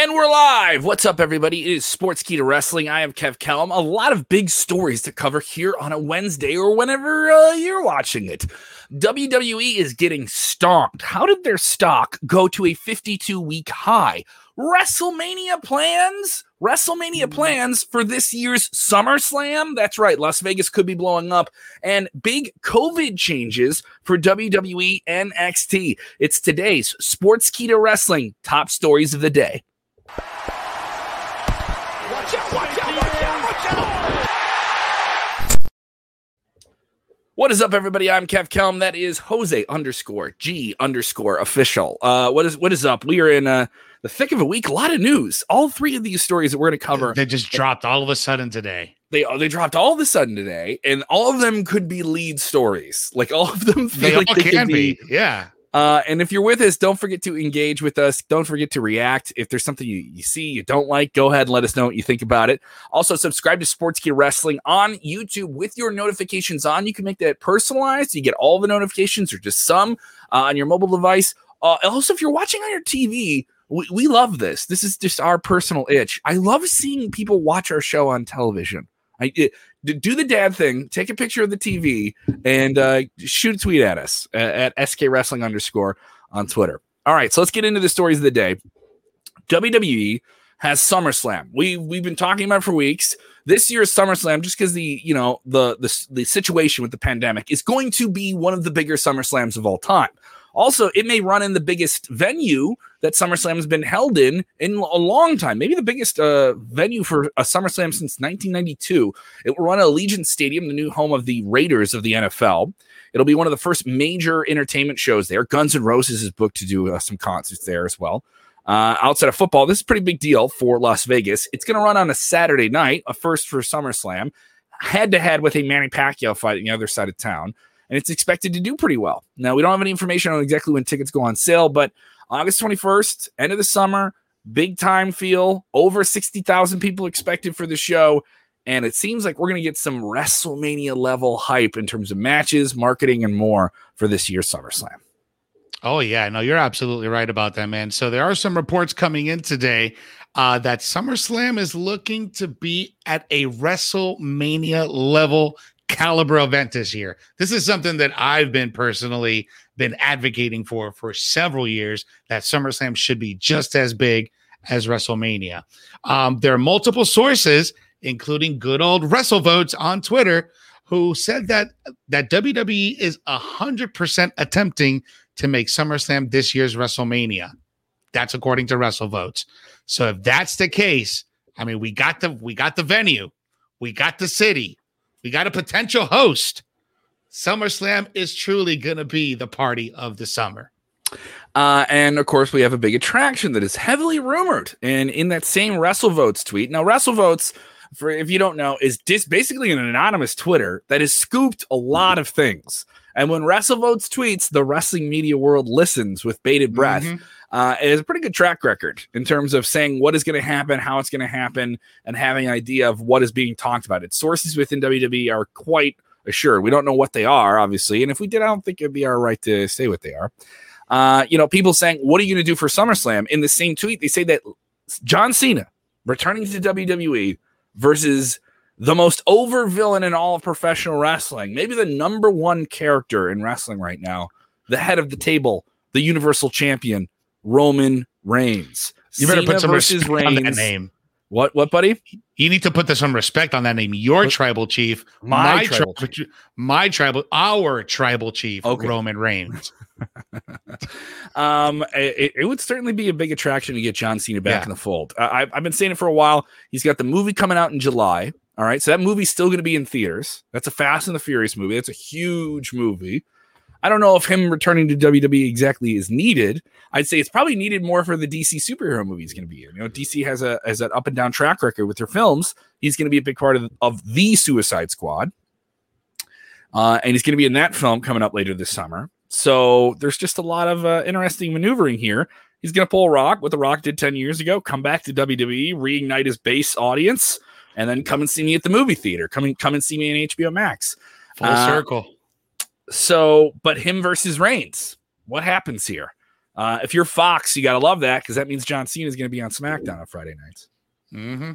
And we're live. What's up, everybody? It is Sportskeeda Wrestling. I am Kev Kellum. A lot of big stories to cover here on a Wednesday or whenever uh, you're watching it. WWE is getting stomped. How did their stock go to a 52 week high? WrestleMania plans? WrestleMania plans for this year's SummerSlam? That's right, Las Vegas could be blowing up. And big COVID changes for WWE NXT. It's today's Sportskeeda Wrestling top stories of the day. Watch out, watch out, watch out, watch out! What is up, everybody? I'm Kev Kelm. That is Jose underscore G underscore official. Uh, what is what is up? We are in uh, the thick of a week. A lot of news. All three of these stories that we're going to cover. They just dropped all of a sudden today. They they dropped all of a sudden today, and all of them could be lead stories. Like all of them feel They like all they can could be. be. Yeah. Uh, and if you're with us, don't forget to engage with us. Don't forget to react. If there's something you, you see you don't like, go ahead and let us know what you think about it. Also, subscribe to Sportskeeda Wrestling on YouTube with your notifications on. You can make that personalized. You get all the notifications or just some uh, on your mobile device. Uh, also, if you're watching on your TV, we, we love this. This is just our personal itch. I love seeing people watch our show on television. I it, do the dad thing. Take a picture of the TV and uh, shoot a tweet at us at, at SK Wrestling underscore on Twitter. All right, so let's get into the stories of the day. WWE has SummerSlam. We we've been talking about for weeks. This year's SummerSlam, just because the you know the the the situation with the pandemic is going to be one of the bigger SummerSlams of all time. Also, it may run in the biggest venue that SummerSlam has been held in in a long time. Maybe the biggest uh, venue for a SummerSlam since 1992. It will run at Allegiant Stadium, the new home of the Raiders of the NFL. It'll be one of the first major entertainment shows there. Guns N' Roses is booked to do uh, some concerts there as well. Uh, outside of football, this is a pretty big deal for Las Vegas. It's going to run on a Saturday night, a first for SummerSlam, head to head with a Manny Pacquiao fight on the other side of town. And it's expected to do pretty well. Now, we don't have any information on exactly when tickets go on sale, but August 21st, end of the summer, big time feel, over 60,000 people expected for the show. And it seems like we're going to get some WrestleMania level hype in terms of matches, marketing, and more for this year's SummerSlam. Oh yeah, no, you're absolutely right about that, man. So there are some reports coming in today uh, that SummerSlam is looking to be at a WrestleMania level caliber event this year. This is something that I've been personally been advocating for for several years. That SummerSlam should be just as big as WrestleMania. Um, there are multiple sources, including good old WrestleVotes on Twitter, who said that that WWE is hundred percent attempting to make SummerSlam this year's WrestleMania. That's according to WrestleVotes. So if that's the case, I mean, we got the we got the venue, we got the city, we got a potential host. SummerSlam is truly gonna be the party of the summer. Uh, and of course, we have a big attraction that is heavily rumored. And in that same WrestleVotes tweet, now WrestleVotes, for if you don't know, is just basically an anonymous Twitter that has scooped a lot of things. And when WrestleVotes tweets, the wrestling media world listens with bated breath. Mhm. Uh, it has a pretty good track record in terms of saying what is going to happen, how it's going to happen, and having an idea of what is being talked about. Its sources within WWE are quite assured. We don't know what they are, obviously, and if we did, I don't think it'd be our right to say what they are. Uh, you know, people saying, "What are you going to do for SummerSlam?" In the same tweet, they say that John Cena returning to WWE versus the most over villain in all of professional wrestling, maybe the number one character in wrestling right now, the head of the table, the Universal Champion, Roman Reigns. You better Cena put some respect on that name. What? What, buddy? You need to put some respect on that name. Your tribal chief, My my, tribal chief. my tribal, our tribal chief, Okay. Roman Reigns. Um, it, it would certainly be a big attraction to get John Cena back Yeah. in the fold. I, I've- I've been saying it for a while. He's got the movie coming out in July. All right, so that movie's still going to be in theaters. That's a Fast and the Furious movie. That's a huge movie. I don't know if him returning to WWE exactly is needed. I'd say it's probably needed more for the DC superhero movie he's going to be in. You know, DC has a has an up and down track record with their films. He's going to be a big part of, of the Suicide Squad, uh, and he's going to be in that film coming up later this summer. So there's just a lot of uh, interesting maneuvering here. He's going to pull a Rock, what the Rock did 10 years ago, come back to WWE, reignite his base audience, and then come and see me at the movie theater. Come and come and see me in HBO Max. Full Uh, circle. So, but him versus Reigns, what happens here? Uh, if you're Fox, you got to love that because that means John Cena is going to be on SmackDown on Friday nights. Mm-hmm.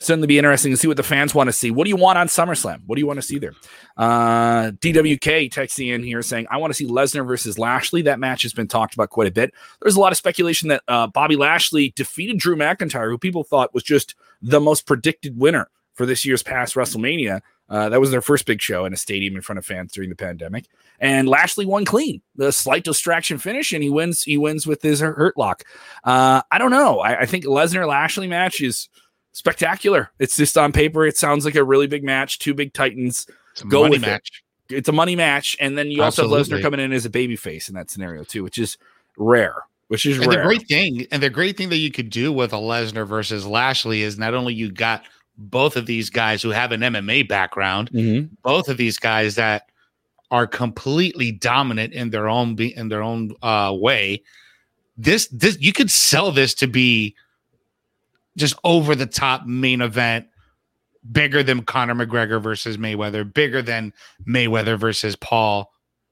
Certainly be interesting to see what the fans want to see. What do you want on SummerSlam? What do you want to see there? Uh, DWK texting in here saying, I want to see Lesnar versus Lashley. That match has been talked about quite a bit. There's a lot of speculation that uh, Bobby Lashley defeated Drew McIntyre, who people thought was just the most predicted winner for this year's past WrestleMania. Uh, that was their first big show in a stadium in front of fans during the pandemic, and Lashley won clean. The slight distraction finish, and he wins. He wins with his hurt lock. Uh, I don't know. I, I think Lesnar Lashley match is spectacular. It's just on paper. It sounds like a really big match. Two big titans. Go with match. It. It's a money match, and then you Absolutely. also have Lesnar coming in as a baby face in that scenario too, which is rare. Which is and rare. the great thing, and the great thing that you could do with a Lesnar versus Lashley is not only you got both of these guys who have an MMA background, mm-hmm. both of these guys that are completely dominant in their own in their own uh, way. This this you could sell this to be just over the top main event, bigger than Conor McGregor versus Mayweather, bigger than Mayweather versus Paul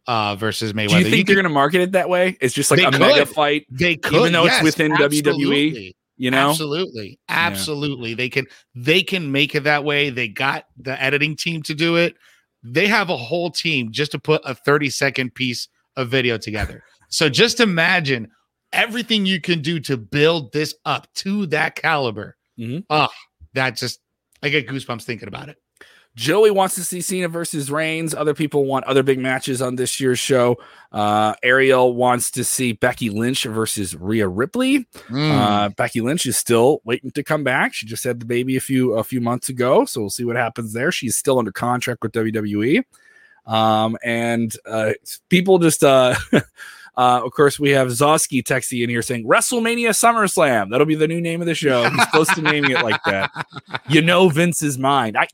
uh versus Mayweather. Do you think you they're going to market it that way? It's just like a could. mega fight. They could, even though yes, it's within absolutely. WWE. You know, absolutely, absolutely. Yeah. They can they can make it that way. They got the editing team to do it. They have a whole team just to put a 30 second piece of video together. so just imagine everything you can do to build this up to that caliber. Mm-hmm. Oh, that just I get goosebumps thinking about it. Joey wants to see Cena versus Reigns. Other people want other big matches on this year's show. Uh, Ariel wants to see Becky Lynch versus Rhea Ripley. Mm. Uh, Becky Lynch is still waiting to come back. She just had the baby a few a few months ago, so we'll see what happens there. She's still under contract with WWE. Um, and uh, people just uh, of course, we have Zosky texting in here saying WrestleMania SummerSlam. That'll be the new name of the show. He's close to naming it like that. You know Vince's mind. I,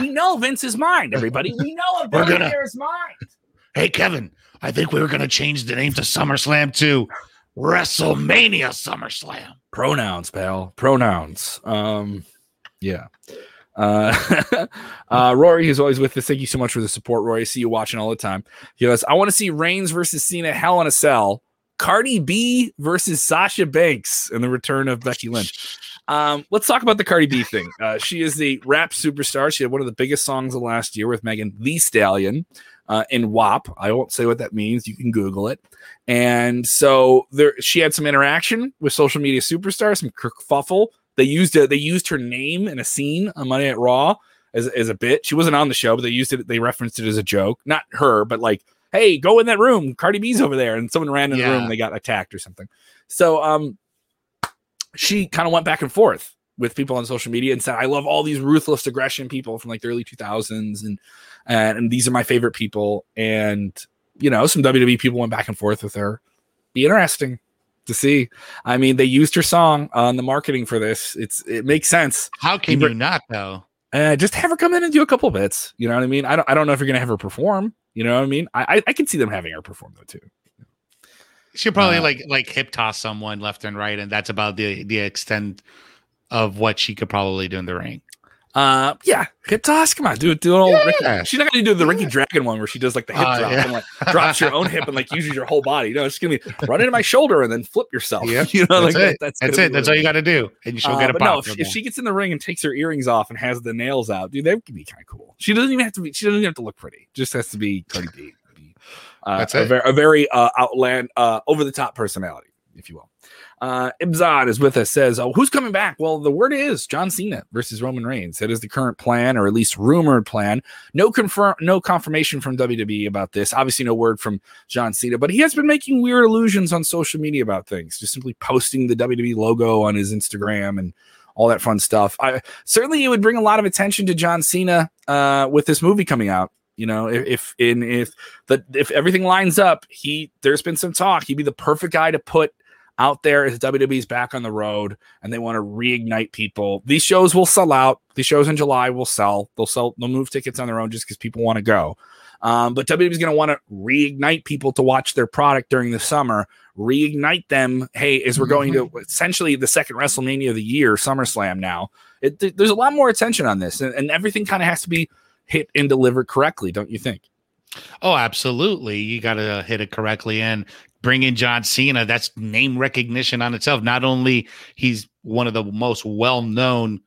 we know Vince's mind, everybody. We know a billionaire's mind. Hey, Kevin, I think we were going to change the name to SummerSlam too. WrestleMania SummerSlam. Pronouns, pal. Pronouns. Um, yeah. Uh, uh, Rory, who's always with us, thank you so much for the support, Rory. I see you watching all the time. He goes, I want to see Reigns versus Cena Hell in a Cell, Cardi B versus Sasha Banks, and the return of Becky Lynch. Um, let's talk about the Cardi B thing. Uh, she is the rap superstar. She had one of the biggest songs of last year with Megan Thee Stallion uh, in WAP. I won't say what that means. You can Google it. And so there, she had some interaction with social media superstars, some kerfuffle they used it. They used her name in a scene on Monday at Raw as, as a bit. She wasn't on the show, but they used it. They referenced it as a joke. Not her, but like, hey, go in that room. Cardi B's over there, and someone ran in yeah. the room and they got attacked or something. So um, she kind of went back and forth with people on social media and said, I love all these ruthless aggression people from like the early 2000s, and and, and these are my favorite people. And you know, some WWE people went back and forth with her. Be interesting to see. I mean, they used her song on the marketing for this. It's it makes sense. How can you, you not though? Uh, just have her come in and do a couple bits. You know what I mean? I don't I don't know if you're gonna have her perform. You know what I mean? I I, I can see them having her perform though too. She'll probably uh, like like hip toss someone left and right, and that's about the the extent of what she could probably do in the ring. Uh, yeah, hip toss. Come on, do it. Do it. Yeah. Ricky. She's not gonna do the Ricky Dragon one where she does like the hip uh, drop yeah. and like drops your own hip and like uses your whole body. No, it's gonna be run into my shoulder and then flip yourself. Yeah, you know, that's like it. That, that's, that's it. That's all you got to do, and she'll uh, get a. But no, if, if she gets in the ring and takes her earrings off and has the nails out, dude, that could be kind of cool. She doesn't even have to be. She doesn't even have to look pretty. Just has to be Cardi B. Uh, that's a, it. Very, a very uh, outland, uh, over the top personality, if you will. Uh, Ibzad is with us, says, Oh, who's coming back? Well, the word is John Cena versus Roman Reigns. That is the current plan, or at least rumored plan. No confirm, no confirmation from WWE about this. Obviously, no word from John Cena, but he has been making weird allusions on social media about things, just simply posting the WWE logo on his Instagram and all that fun stuff. I certainly it would bring a lot of attention to John Cena uh, with this movie coming out. You know, if, if in if the if everything lines up, he there's been some talk. He'd be the perfect guy to put out there is WWE's back on the road and they want to reignite people. These shows will sell out. These shows in July will sell. They'll sell. They'll move tickets on their own just because people want to go. Um, but WWE's going to want to reignite people to watch their product during the summer. Reignite them. Hey, as we're going mm-hmm. to essentially the second WrestleMania of the year, SummerSlam. Now, it, th- there's a lot more attention on this, and, and everything kind of has to be hit and delivered correctly, don't you think? Oh, absolutely. You got to hit it correctly and bring in John Cena. That's name recognition on itself. Not only he's one of the most well-known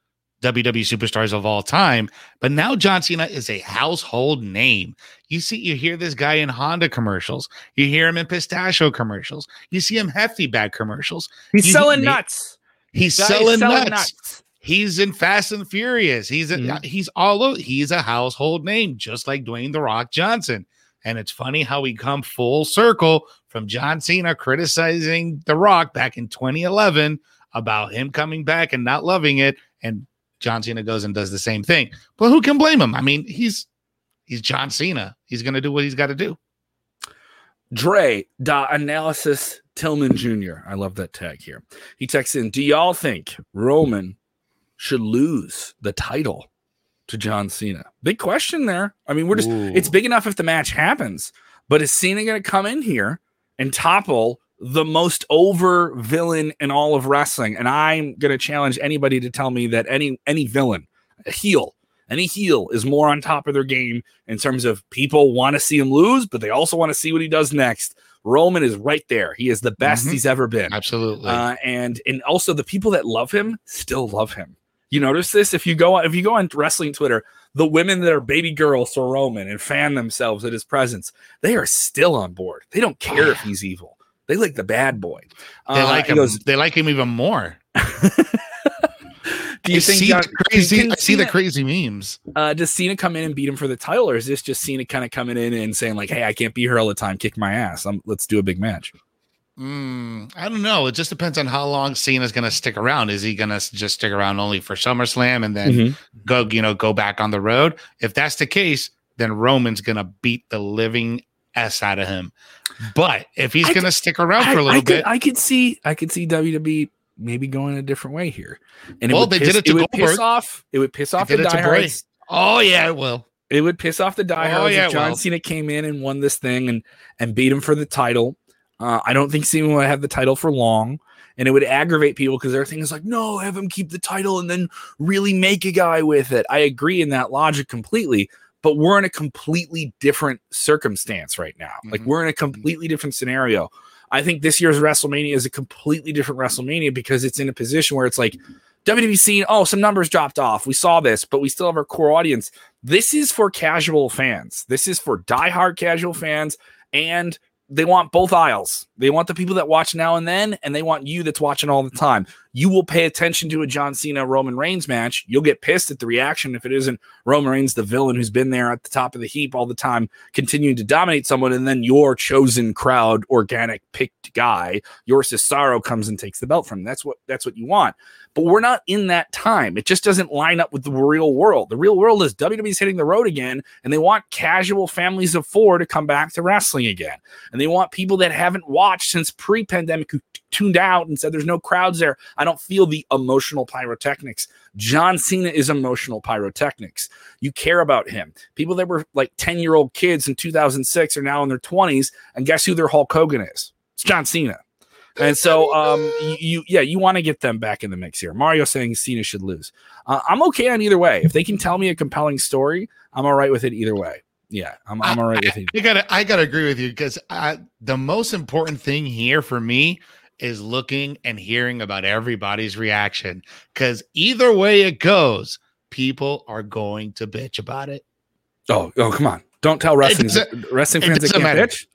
WWE superstars of all time, but now John Cena is a household name. You see, you hear this guy in Honda commercials, you hear him in pistachio commercials, you see him hefty bag commercials. He's You- selling nuts. He's selling, selling nuts. He's in Fast and Furious. He's a, Mhm. he's all over. He's a household name, just like Dwayne the Rock Johnson. And it's funny how we come full circle from John Cena criticizing The Rock back in 2011 about him coming back and not loving it, and John Cena goes and does the same thing. But who can blame him? I mean, he's he's John Cena. He's going to do what he's got to do. Dre dot analysis Tillman Jr. I love that tag here. He texts in, Do y'all think Roman should lose the title to John Cena? Big question there. I mean, we're just it's big enough if the match happens, but is Cena gonna come in here and topple the most over villain in all of wrestling? And I'm gonna challenge anybody to tell me that any any villain, a heel, any heel is more on top of their game in terms of people want to see him lose, but they also want to see what he does next. Roman is right there. He is the best Mhm. he's ever been. Absolutely. Uh, and and also the people that love him still love him. You notice this if you go if you go on wrestling Twitter, the women that are baby girls for Roman and fan themselves at his presence, they are still on board. They don't care if he's evil. They like the bad boy. they Uh, like him. goes, they like him even more. Do you I think see John- the crazy? I see the crazy memes. uh, does Cena come in and beat him for the title, or is this just Cena kind of coming in and saying like, "Hey, I can't be here all the time. Kick my ass. Um let's do a big match." Mm, I don't know. It just depends on how long Cena's going to stick around. Is he going to just stick around only for SummerSlam and then Mhm. go, you know, go back on the road? If that's the case, then Roman's going to beat the living s out of him. But if he's I going to stick around for a little I bit, Could, I could see I could see WWE maybe going a different way here. And Well, they piss, did it to it would piss off it would piss off the it to Bray. diehards. oh yeah, it will. It would piss off the diehards yeah, if John. Cena came in and won this thing and and beat him for the title. Uh, I don't think Cena would have the title for long, and it would aggravate people because their thing is like, no, have him keep the title and then really make a guy with it. I agree in that logic completely, but we're in a completely different circumstance right now. Like Mhm. we're in a completely different scenario. I think this year's WrestleMania is a completely different WrestleMania because it's in a position where it's like WWE scene, oh, some numbers dropped off. We saw this, but we still have our core audience. This is for casual fans. This is for diehard casual fans, and they want both aisles. They want the people that watch now and then, and they want you that's watching all the time. You will pay attention to a John Cena Roman Reigns match. You'll get pissed at the reaction if it isn't Roman Reigns, the villain who's been there at the top of the heap all the time, continuing to dominate someone, and then your chosen crowd, organic picked guy, your Cesaro comes and takes the belt from. Him. That's what that's what you want. But we're not in that time. It just doesn't line up with the real world. The real world is WWE's hitting the road again, and they want casual families of four to come back to wrestling again. And they want people that haven't watched since pre-pandemic who tuned out and said there's no crowds there. I don't feel the emotional pyrotechnics. John Cena is emotional pyrotechnics. You care about him. People that were like 10-year-old kids in 2006 are now in their 20s, and guess who their Hulk Hogan is? It's John Cena. And so, um, you, you yeah, you want to get them back in the mix here. Mario saying Cena should lose. Uh, I'm okay on either way. If they can tell me a compelling story, I'm all right with it either way. Yeah, I'm, I'm all right with it. I gotta, I gotta agree with you because the most important thing here for me is looking and hearing about everybody's reaction. Because either way it goes, people are going to bitch about it. Oh, oh, come on! Don't tell wrestling wrestling fans they can't matter. bitch.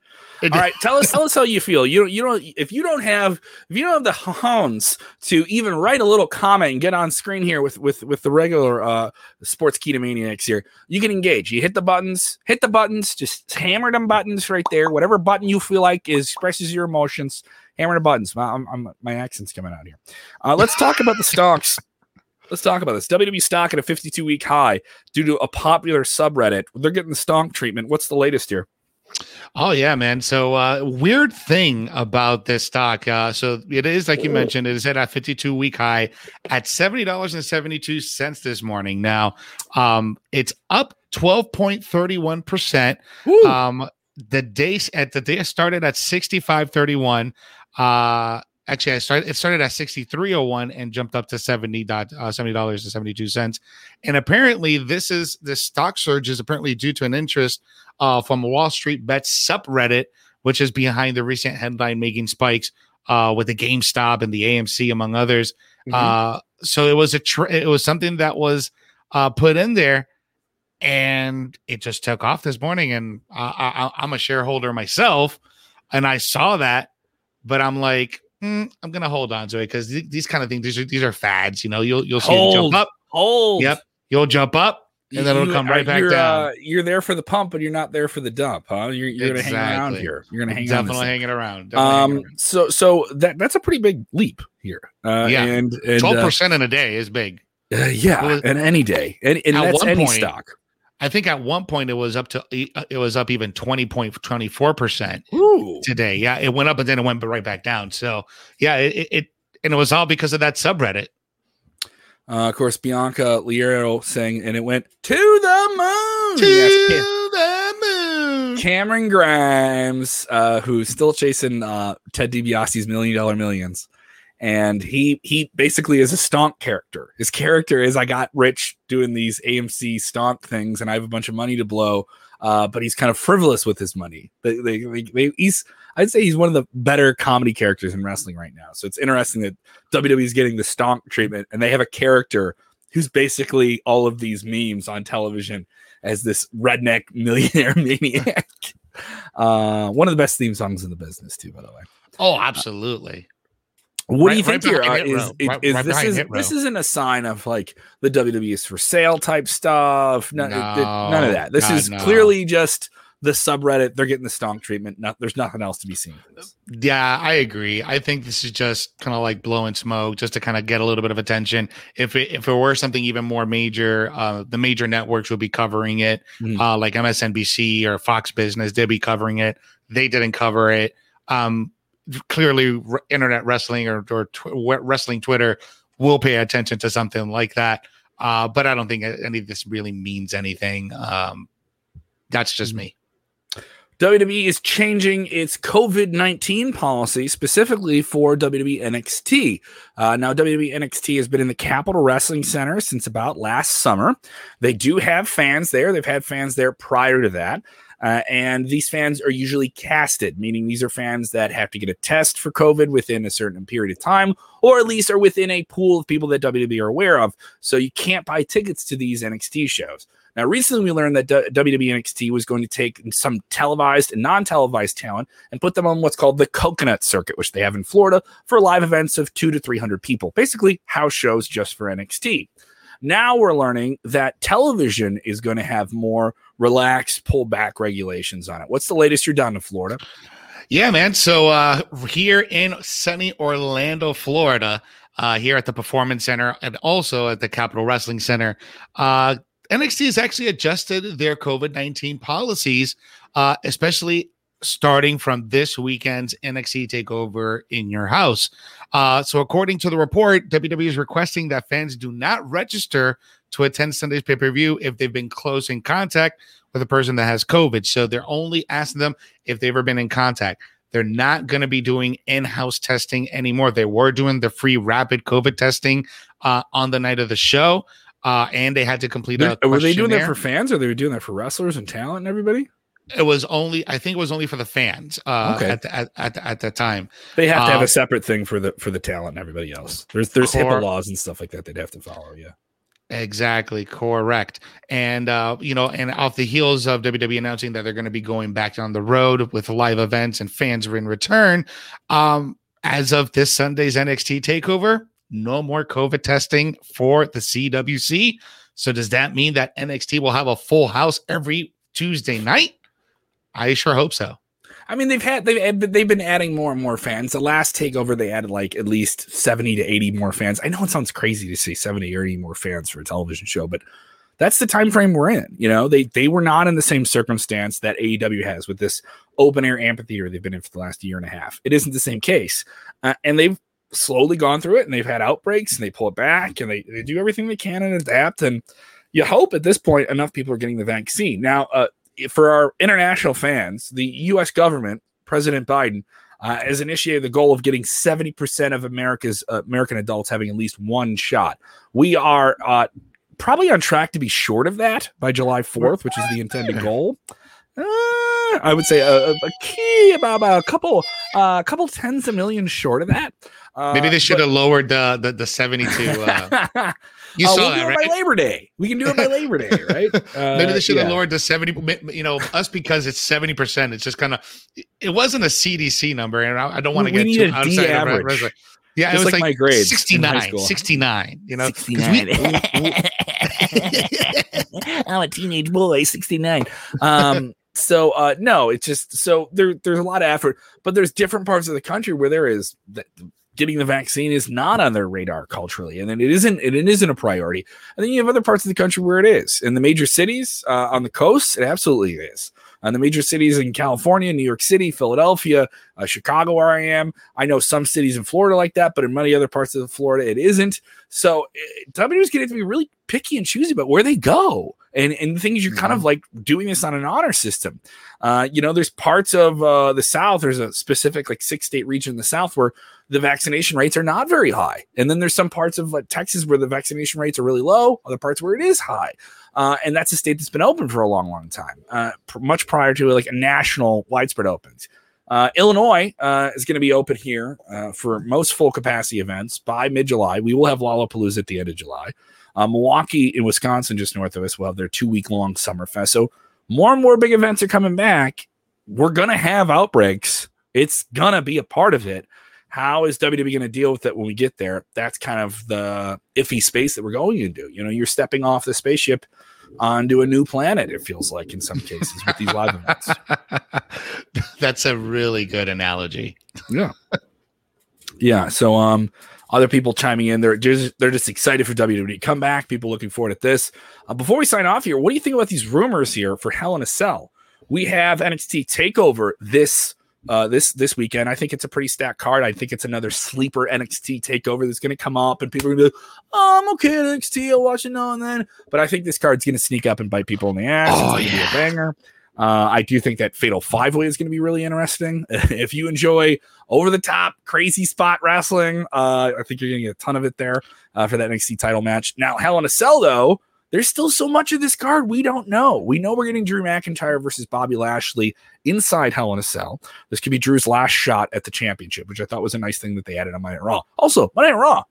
All right, tell us tell us how you feel. You you don't if you don't have if you don't have the hounds to even write a little comment and get on screen here with with with the regular uh Sportskeeda maniacs here, you can engage. You hit the buttons, hit the buttons, just hammer them buttons right there. Whatever button you feel like is expresses your emotions, hammer the buttons. My, I'm, I'm, my accent's coming out here. Uh, let's talk about the stocks. Let's talk about this. WWE stock at a 52 week high due to a popular subreddit. They're getting the stonk treatment. What's the latest here? Oh yeah, man. So uh weird thing about this stock. Uh so it is like you mentioned, it is at a 52 week high at $70.72 this morning. Now, um it's up 12.31%. Um the days at the day started at 65.31. Uh actually I started it started at 63.01 and jumped up to 70 dot uh, 70 dollars and 72 cents. And apparently this is the stock surge is apparently due to an interest uh, from Wall Street Bets subreddit which is behind the recent headline making spikes uh, with the GameStop and the AMC, among others. Mhm. Uh, so it was a tr- it was something that was uh, put in there, and it just took off this morning. And I, I, I'm a shareholder myself, and I saw that, but I'm like, "Hmm, I'm gonna hold on to it because these kind of things these are these are fads. You know, you'll you'll see it Hold. jump up, Hold. Yep. you'll jump up, and then it'll come right uh, back you're, down. Uh, you're there for the pump, but you're not there for the dump, huh? You're, you're gonna hang around here. You're gonna hang definitely hanging around. Definitely hanging Um. So so that that's a pretty big leap here. Uh, Yeah. And and Twelve uh, percent in a day is big. uh, yeah, Well, and any day, and, and at that's one any point- stock. I think at one point it was up to it was up even twenty point twenty four percent today. Yeah, it went up and then it went right back down. So yeah, it, it, and it was all because of that subreddit. Uh, of course, Bianca Liero sang, and it went to the moon. Yes, Cam- the moon. Cameron Grimes, uh, who's still chasing uh, Ted DiBiase's Million Dollar Millions, and he he basically is a stonk character. His character is I got rich doing these AMC stonk things, and I have a bunch of money to blow. Uh, but he's kind of frivolous with his money. They, they, they, they- he's I'd say he's one of the better comedy characters in wrestling right now. So it's interesting that WWE is getting the stonk treatment, and they have a character who's basically all of these memes on television as this redneck millionaire maniac. Uh, one of the best theme songs in the business, too, by the way. Oh, absolutely. What do you think right here? Uh, is, Row. Right- is right this is this isn't a sign of like the WWE is for sale type stuff? No, it- it- none of that. This God, is no. clearly just the subreddit. They're getting the stonk treatment. Not, there's nothing else to be seen. this. Yeah, I agree. I think this is just kind of like blowing smoke, just to kind of get a little bit of attention. If it if it were something even more major, uh, the major networks would be covering it, Mhm. uh, like MSNBC or Fox Business. They'd be covering it. They didn't cover it. Um, clearly, internet wrestling or, or tw- wrestling Twitter will pay attention to something like that. Uh, but I don't think any of this really means anything. Um, that's just me. WWE is changing its COVID 19 policy specifically for WWE NXT. Uh, now, WWE NXT has been in the Capitol Wrestling Center since about last summer. They do have fans there, they've had fans there prior to that. Uh, and these fans are usually casted, meaning these are fans that have to get a test for COVID within a certain period of time, or at least are within a pool of people that WWE are aware of. So you can't buy tickets to these NXT shows. Now, recently we learned that WWE NXT was going to take some televised and non televised talent and put them on what's called the Coconut Circuit, which they have in Florida for live events of two to 300 people, basically house shows just for NXT. Now we're learning that television is going to have more relaxed pullback regulations on it. What's the latest you're down to Florida? Yeah, man. So uh, here in sunny Orlando, Florida, uh, here at the Performance Center and also at the Capitol Wrestling Center, uh, NXT has actually adjusted their COVID 19 policies, uh, especially starting from this weekend's NXT takeover in your house. Uh, so, according to the report, WWE is requesting that fans do not register to attend Sunday's pay per view if they've been close in contact with a person that has COVID. So, they're only asking them if they've ever been in contact. They're not going to be doing in house testing anymore. They were doing the free rapid COVID testing uh, on the night of the show. Uh, and they had to complete a Were they doing that for fans or they were doing that for wrestlers and talent and everybody? It was only, I think, it was only for the fans uh, Okay. at, the, at at the, at the time. They have to have Uh, a separate thing for the for the talent and everybody else. There's there's Core- HIPAA laws and stuff like that they'd have to follow. Yeah. Exactly, correct. And uh, you know, and off the heels of WWE announcing that they're going to be going back on the road with live events and fans are in return, um, as of this Sunday's NXT takeover, no more COVID testing for the CWC. So does that mean that NXT will have a full house every Tuesday night? I sure hope so. I mean, they've had they've they've been adding more and more fans. The last takeover, they added like at least seventy to eighty more fans. I know it sounds crazy to say seventy or eighty more fans for a television show, but that's the time frame we're in. You know, they they were not in the same circumstance that AEW has with this open air amphitheater they've been in for the last year and a half. It isn't the same case, uh, and they've slowly gone through it, and they've had outbreaks, and they pull it back, and they they do everything they can and adapt. And you hope at this point enough people are getting the vaccine now. Uh, for our international fans, the U.S. government, President Biden, uh, has initiated the goal of getting 70% of America's uh, American adults having at least one shot. We are uh, probably on track to be short of that by July 4th, which is the intended goal. Uh, I would say a, a key about, a couple, uh, a couple tens of millions short of that. Uh, Maybe they should have lowered the the, the seventy two. Uh, you uh, saw we'll that, do it right? by Labor Day. We can do it by Labor Day, right? Uh, Maybe they should have yeah. lowered the 70, you know, us because it's 70%. It's just kind of, it wasn't a CDC number. And I, I don't want to We get need too a D outside of re- average. wrestling. Yeah, Just it was like like, my grades in high 69, 69, you know, 'cause 69. I'm a teenage boy, 69. Um, so uh no, it's just so there there's a lot of effort, but there's different parts of the country where there is that getting the vaccine is not on their radar culturally, and then it isn't it isn't a priority. And then you have other parts of the country where it is. In the major cities, uh, on the coast, it absolutely is. On the major cities in California, New York City, Philadelphia, uh, Chicago, where I am, I know some cities in Florida like that, but in many other parts of Florida, it isn't. So eh, WWE's getting to be really picky and choosy about where they go. And and the thing is, you're kind of like doing this on an honor system. Uh, you know, there's parts of uh, the South. There's a specific like six state region in the South where the vaccination rates are not very high, and then there's some parts of like Texas where the vaccination rates are really low. Other parts where it is high. Uh, and that's a state that's been open for a long, long time, uh, pr- much prior to like a national widespread opens. Uh, Illinois uh, is going to be open here uh, for most full capacity events by mid July. We will have Lollapalooza at the end of July. Uh, Milwaukee in Wisconsin, just north of us, will have their two week long summer fest. So more and more big events are coming back. We're going to have outbreaks. It's going to be a part of it. How is WWE going to deal with it when we get there? That's kind of the iffy space that we're going into. You know, you're stepping off the spaceship onto a new planet, it feels like in some cases with these live events. That's a really good analogy. Yeah. Yeah. So um other people chiming in, they're just they're just excited for WWE to come back. People looking forward at this. Uh, before we sign off here, what do you think about these rumors here for Hell in a Cell? We have NXT Takeover this uh this this weekend. I think it's a pretty stacked card. I think it's another sleeper NXT Takeover that's going to come up, and people are going to be like, "Oh, I'm okay at NXT. I'll watch it now and then." But I think this card's going to sneak up and bite people in the ass. Oh, it's going to yeah. be a banger. Uh, I do think that Fatal Five Way is going to be really interesting. if you enjoy over the top, crazy spot wrestling, uh, I think you're going to get a ton of it there uh, for that NXT title match. Now, Hell in a Cell, though, there's still so much of this card we don't know. We know we're getting Drew McIntyre versus Bobby Lashley inside Hell in a Cell. This could be Drew's last shot at the championship, which I thought was a nice thing that they added on Monday Night Raw. Also, Monday Night Raw.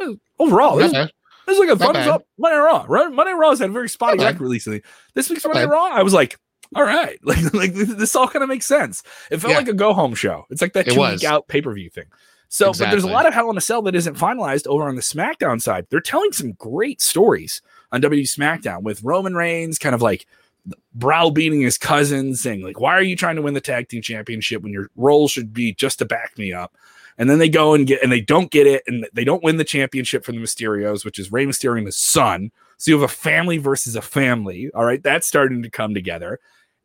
uh, Overall, this, this is like a Not thumbs bad. up. Monday Night Raw. Right? Monday Night Raw has had a very spotty record recently. This week's Not Monday bad. Raw, I was like, all right, like like this all kind of makes sense. It felt Yeah. like a go home show. It's like that two week out pay per view thing. So, but there's a lot of Hell in a Cell that isn't finalized over on the SmackDown side. They're telling some great stories on WWE SmackDown with Roman Reigns kind of like browbeating his cousin, saying like, "Why are you trying to win the tag team championship when your role should be just to back me up?" And then they go and get and they don't get it, and they don't win the championship from the Mysterios, which is Rey Mysterio and his son. So you have a family versus a family. All right, that's starting to come together.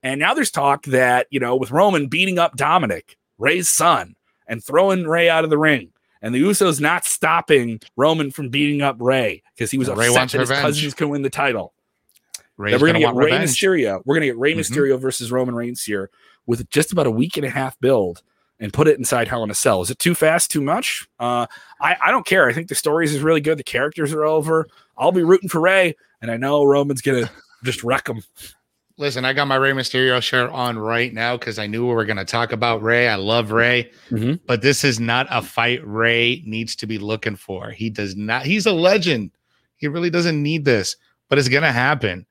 And now there's talk that you know with Roman beating up Dominik, Rey's son, and throwing Rey out of the ring. And the Usos not stopping Roman from beating up Rey because he was Rey upset that his revenge. cousins can win the title. Rey's we're gonna, gonna get Rey revenge. Mysterio. We're gonna get Rey Mhm. Mysterio versus Roman Reigns here with just about a week and a half build and put it inside Hell in a Cell. Is it too fast, too much? Uh, I, I don't care. I think the stories is really good. The characters are over. I'll be rooting for Rey, and I know Roman's gonna just wreck him. Listen, I got my Rey Mysterio shirt on right now because I knew we were going to talk about Rey. I love Rey, Mhm. but this is not a fight Rey needs to be looking for. He does not. He's a legend. He really doesn't need this, but it's going to happen.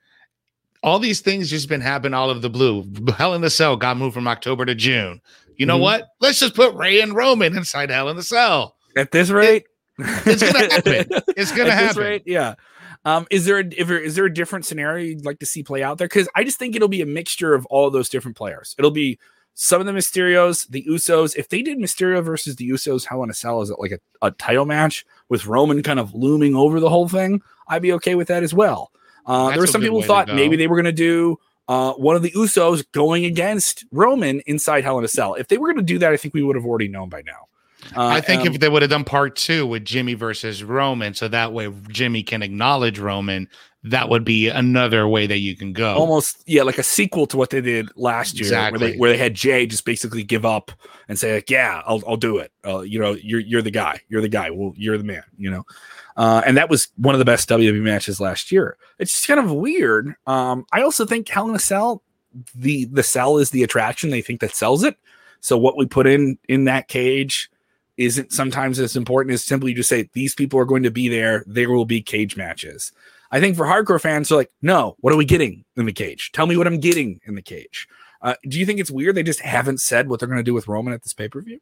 All these things just been happening all of the blue. Hell in the Cell got moved from October to June. You know Mhm. what? Let's just put Rey and Roman inside Hell in the Cell. At this rate, It's gonna happen. It's gonna At this happen. rate, yeah. Um, is there a, if there, is there a different scenario you'd like to see play out there? Because I just think it'll be a mixture of all those different players. It'll be some of the Mysterios, the Usos. If they did Mysterio versus the Usos, Hell in a Cell is it like a, a title match with Roman kind of looming over the whole thing? I'd be okay with that as well. Uh, there were some people to thought maybe they were going to do uh, one of the Usos going against Roman inside Hell in a Cell. If they were going to do that, I think we would have already known by now. Uh, I think um, if they would have done part two with Jimmy versus Roman, so that way Jimmy can acknowledge Roman, that would be another way that you can go. almost yeah like a sequel to what they did last year where they where they had Jey just basically give up and say like yeah i'll, I'll do it uh, you know you're you're the guy you're the guy well you're the man you know uh, and that was one of the best WWE matches last year. It's just kind of weird. Um, I also think Hell in a Cell the the sell is the attraction. They think that sells it. So what we put in in that cage isn't sometimes as important as simply just say these people are going to be there. There will be cage matches. I think for hardcore fans, they're like, no, what are we getting in the cage? Tell me what I'm getting in the cage. Uh, do you think it's weird they just haven't said what they're going to do with Roman at this pay per view?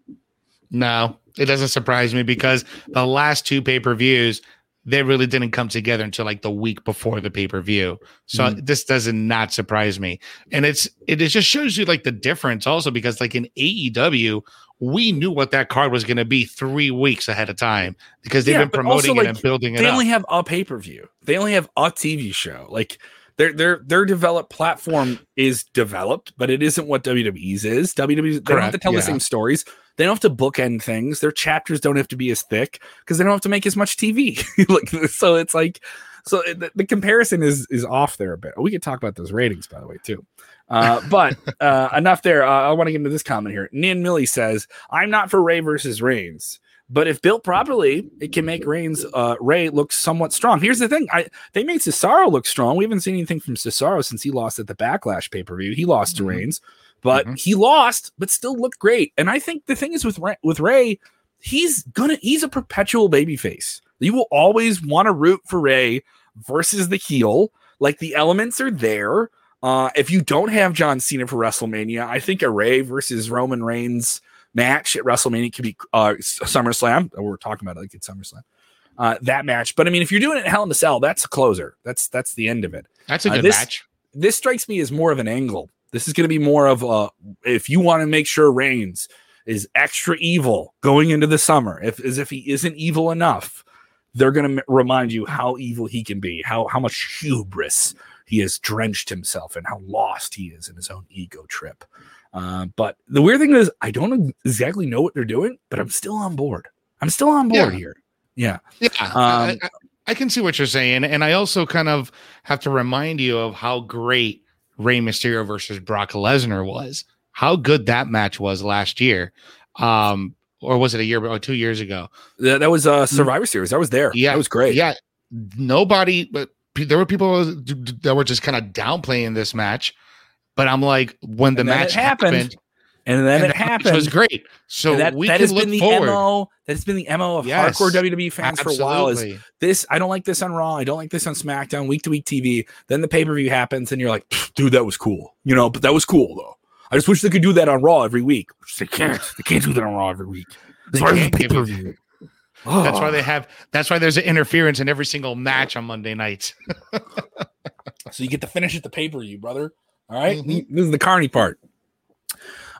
No, it doesn't surprise me because the last two pay per views, they really didn't come together until like the week before the pay per view. So mm-hmm. this doesn't not surprise me, and it's it, it just shows you like the difference also because like in AEW, we knew what that card was going to be three weeks ahead of time because they've yeah, been promoting also, like, it and building it. They up. only have a pay per view. They only have a TV show. Like their their their developed platform is developed, but it isn't what WWE's is. WWE they don't have to tell yeah. the same stories. They don't have to bookend things. Their chapters don't have to be as thick because they don't have to make as much TV. like so, it's like so the, the, comparison is is off there a bit. We could talk about those ratings, by the way, too. Uh, but uh, enough there. Uh, I want to get into this comment here. Nan Millie says, "I'm not for Rey versus Reigns." But if built properly, it can make Reigns uh, Rey look somewhat strong. Here's the thing: I, they made Cesaro look strong. We haven't seen anything from Cesaro since he lost at the Backlash pay per view. He lost mm-hmm. to Reigns, but mm-hmm. he lost, but still looked great. And I think the thing is with Rey, with Rey, he's gonna he's a perpetual babyface. You will always want to root for Rey versus the heel. Like the elements are there. Uh, if you don't have John Cena for WrestleMania, I think a Rey versus Roman Reigns match at WrestleMania It could be uh, SummerSlam. We're talking about it like it's SummerSlam. Uh, that match, but I mean, if you're doing it in Hell in a Cell, that's a closer. That's that's the end of it. That's a uh, good this, match. This strikes me as more of an angle. This is going to be more of a if you want to make sure Reigns is extra evil going into the summer, if as if he isn't evil enough, they're going to m- remind you how evil he can be, how how much hubris he has drenched himself in, how lost he is in his own ego trip. Uh, but the weird thing is, I don't exactly know what they're doing, but I'm still on board. I'm still on board yeah. here. Yeah. Yeah. Um, I, I, I, can see what you're saying. And I also kind of have to remind you of how great Rey Mysterio versus Brock Lesnar was, how good that match was last year. Um, or was it a year or two years ago? That, that was a uh, mm. Survivor Series. I was there. Yeah. That was great. Yeah. Nobody, but there were people that were just kind of downplaying this match. But I'm like, when the match happened, happened, and then and it happened, it was great. So that, we that has been the forward. mo. That has been the mo of yes, hardcore WWE fans absolutely. for a while. Is this? I don't like this on Raw. I don't like this on SmackDown. Week to week TV. Then the pay per view happens, and you're like, dude, that was cool. You know, but that was cool though. I just wish they could do that on Raw every week. They can't. They can't do that on Raw every week. That's why pay per view. Oh. That's why they have. That's why there's an interference in every single match on Monday nights. so you get to finish at the pay per view, brother. All right? mm-hmm. This is the carny part.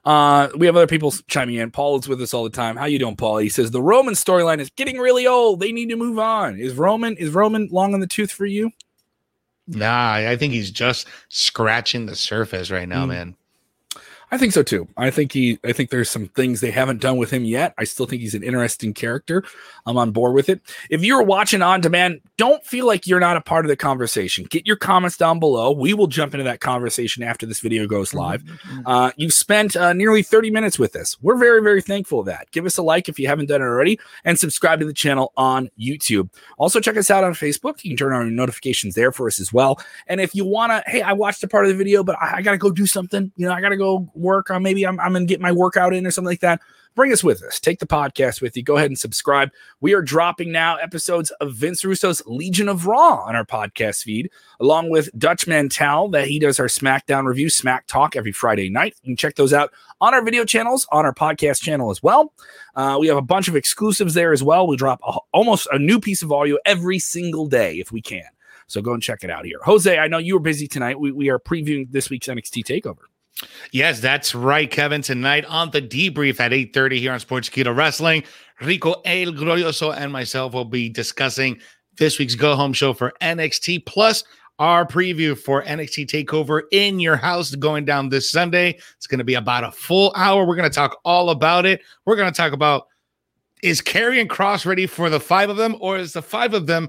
Uh, we have other people chiming in. Paul is with us all the time. How you doing, Paul? He says the Roman storyline is getting really old. They need to move on. Is Roman is Roman long in the tooth for you? Nah, I think he's just scratching the surface right now, mm. man. I think so too. I think he. I think there's some things they haven't done with him yet. I still think he's an interesting character. I'm on board with it. If you're watching on demand, don't feel like you're not a part of the conversation. Get your comments down below. We will jump into that conversation after this video goes mm-hmm, live. Uh, you've spent uh, nearly 30 minutes with us. We're very, very thankful of that. Give us a like if you haven't done it already, and subscribe to the channel on YouTube. Also, check us out on Facebook. You can turn on your notifications there for us as well. And if you want to, hey, I watched a part of the video, but I, I got to go do something. You know, I got to go work on maybe I'm, I'm going to get my workout in or something like that, bring us with us. Take the podcast with you. Go ahead and subscribe. We are dropping now episodes of Vince Russo's Legion of Raw on our podcast feed, along with Dutch Mantell that he does our SmackDown review, Smack Talk every Friday night. You can check those out on our video channels, on our podcast channel as well. Uh, we have a bunch of exclusives there as well. We drop a, almost a new piece of audio every single day if we can. So go and check it out here. Jose, I know you were busy tonight. We, we are previewing this week's NXT TakeOver. Yes, that's right, Kevin. Tonight on the debrief at 8:30 here on Sportskeeda Wrestling, Rico El Glorioso and myself will be discussing this week's go home show for NXT plus our preview for NXT Takeover in your house going down this Sunday. It's going to be about a full hour. We're going to talk all about it. We're going to talk about is Karrion Kross ready for the five of them, or is the five of them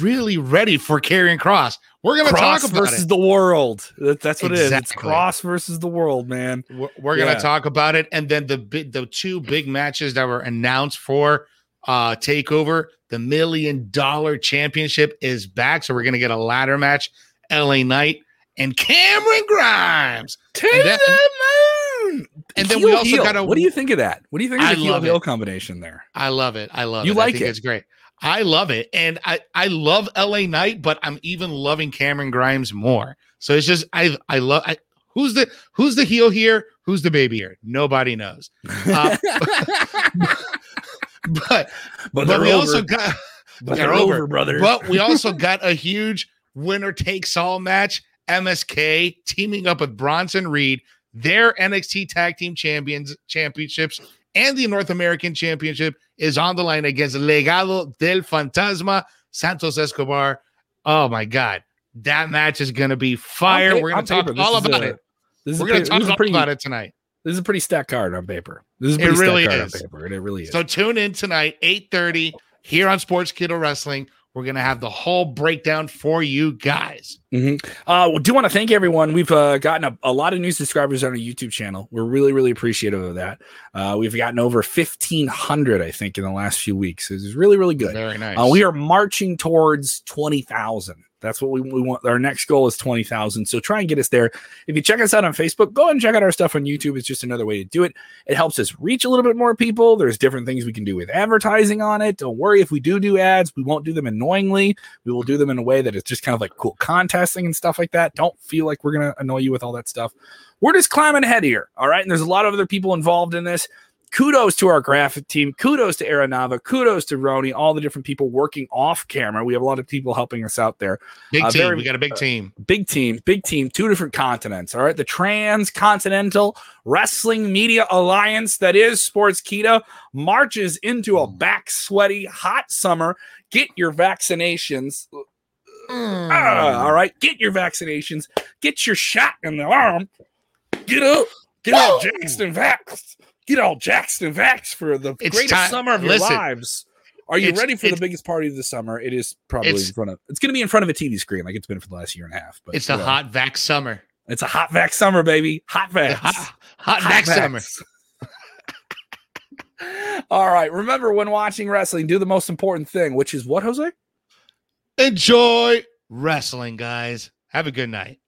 really ready for Karrion Kross. We're going to talk about versus it. the world. that's what exactly. it is. It's Kross versus the world, man. We're, we're yeah. to talk about it, and then the the two big matches that were announced for uh Takeover. The Million Dollar Championship is back, so we're going to get a ladder match. LA Knight and Cameron Grimes. To And that- the moon. and then Heel we also heel. got a- What do you think of that? What do you think of I the heel heel combination there? I love it. I love You it. like I think it? it's great. I love it. And I, I love LA Knight, but I'm even loving Cameron Grimes more. So it's just I I love I, who's the who's the heel here? Who's the baby here? Nobody knows. Uh, But but but we over. also got but they're they're over. over, brother. but we also got a huge winner takes all match. MSK teaming up with Bronson Reed, their NXT Tag Team Champions Championships and the North American Championship is on the line against Legado del Fantasma, Santos Escobar. Oh my God, that match is going to be fire. Pa- We're going to talk all about a- it. This is We're going pretty- to talk this is all pretty, about it tonight. This is a pretty stacked card on paper. This is a It pretty really stacked card is. on paper. and It really is. So tune in tonight, 8:30 here on Sportskeeda Wrestling. We're gonna have the whole breakdown for you guys. Mhm. Uh, we do want to thank everyone. We've uh, gotten a, a lot of new subscribers on our YouTube channel. We're really, really appreciative of that. Uh, we've gotten over 1,500, I think, in the last few weeks. It's really, really good. Very nice. Uh, we are marching towards 20,000. That's what we, we want. Our next goal is 20,000. So try and get us there. If you check us out on Facebook, go ahead and check out our stuff on YouTube. It's just another way to do it. It helps us reach a little bit more people. There's different things we can do with advertising on it. Don't worry if we do do ads, we won't do them annoyingly. We will do them in a way that it's just kind of like cool contesting and stuff like that. Don't feel like we're going to annoy you with all that stuff. We're just climbing ahead here. All right. And there's a lot of other people involved in this kudos to our graphic team. Kudos to Aranava. Kudos to Roni. All the different people working off camera. We have a lot of people helping us out there. big uh, team. very- we got a big team. Big team, big team, two different continents. All right. The Transcontinental Wrestling Media Alliance, that is Sportskeeda, marches into a back sweaty, hot summer. Get your vaccinations. Mm. Ah, all right. Get your vaccinations. Get your shot in the arm. Get up. Get Whoa. Jackson Vax. Get all Jackson Vax for the It's greatest time- summer of your lives. Are you ready for the biggest party of the summer? It is probably in front of. It's going to be in front of a TV screen, like it's been for the last year and a half. But It's a well, hot vax summer. It's a hot vax summer, baby. Hot vax. hot, hot, vax summer. All right. Remember, when watching wrestling, do the most important thing, which is what, Jose? Enjoy wrestling, guys. Have a good night.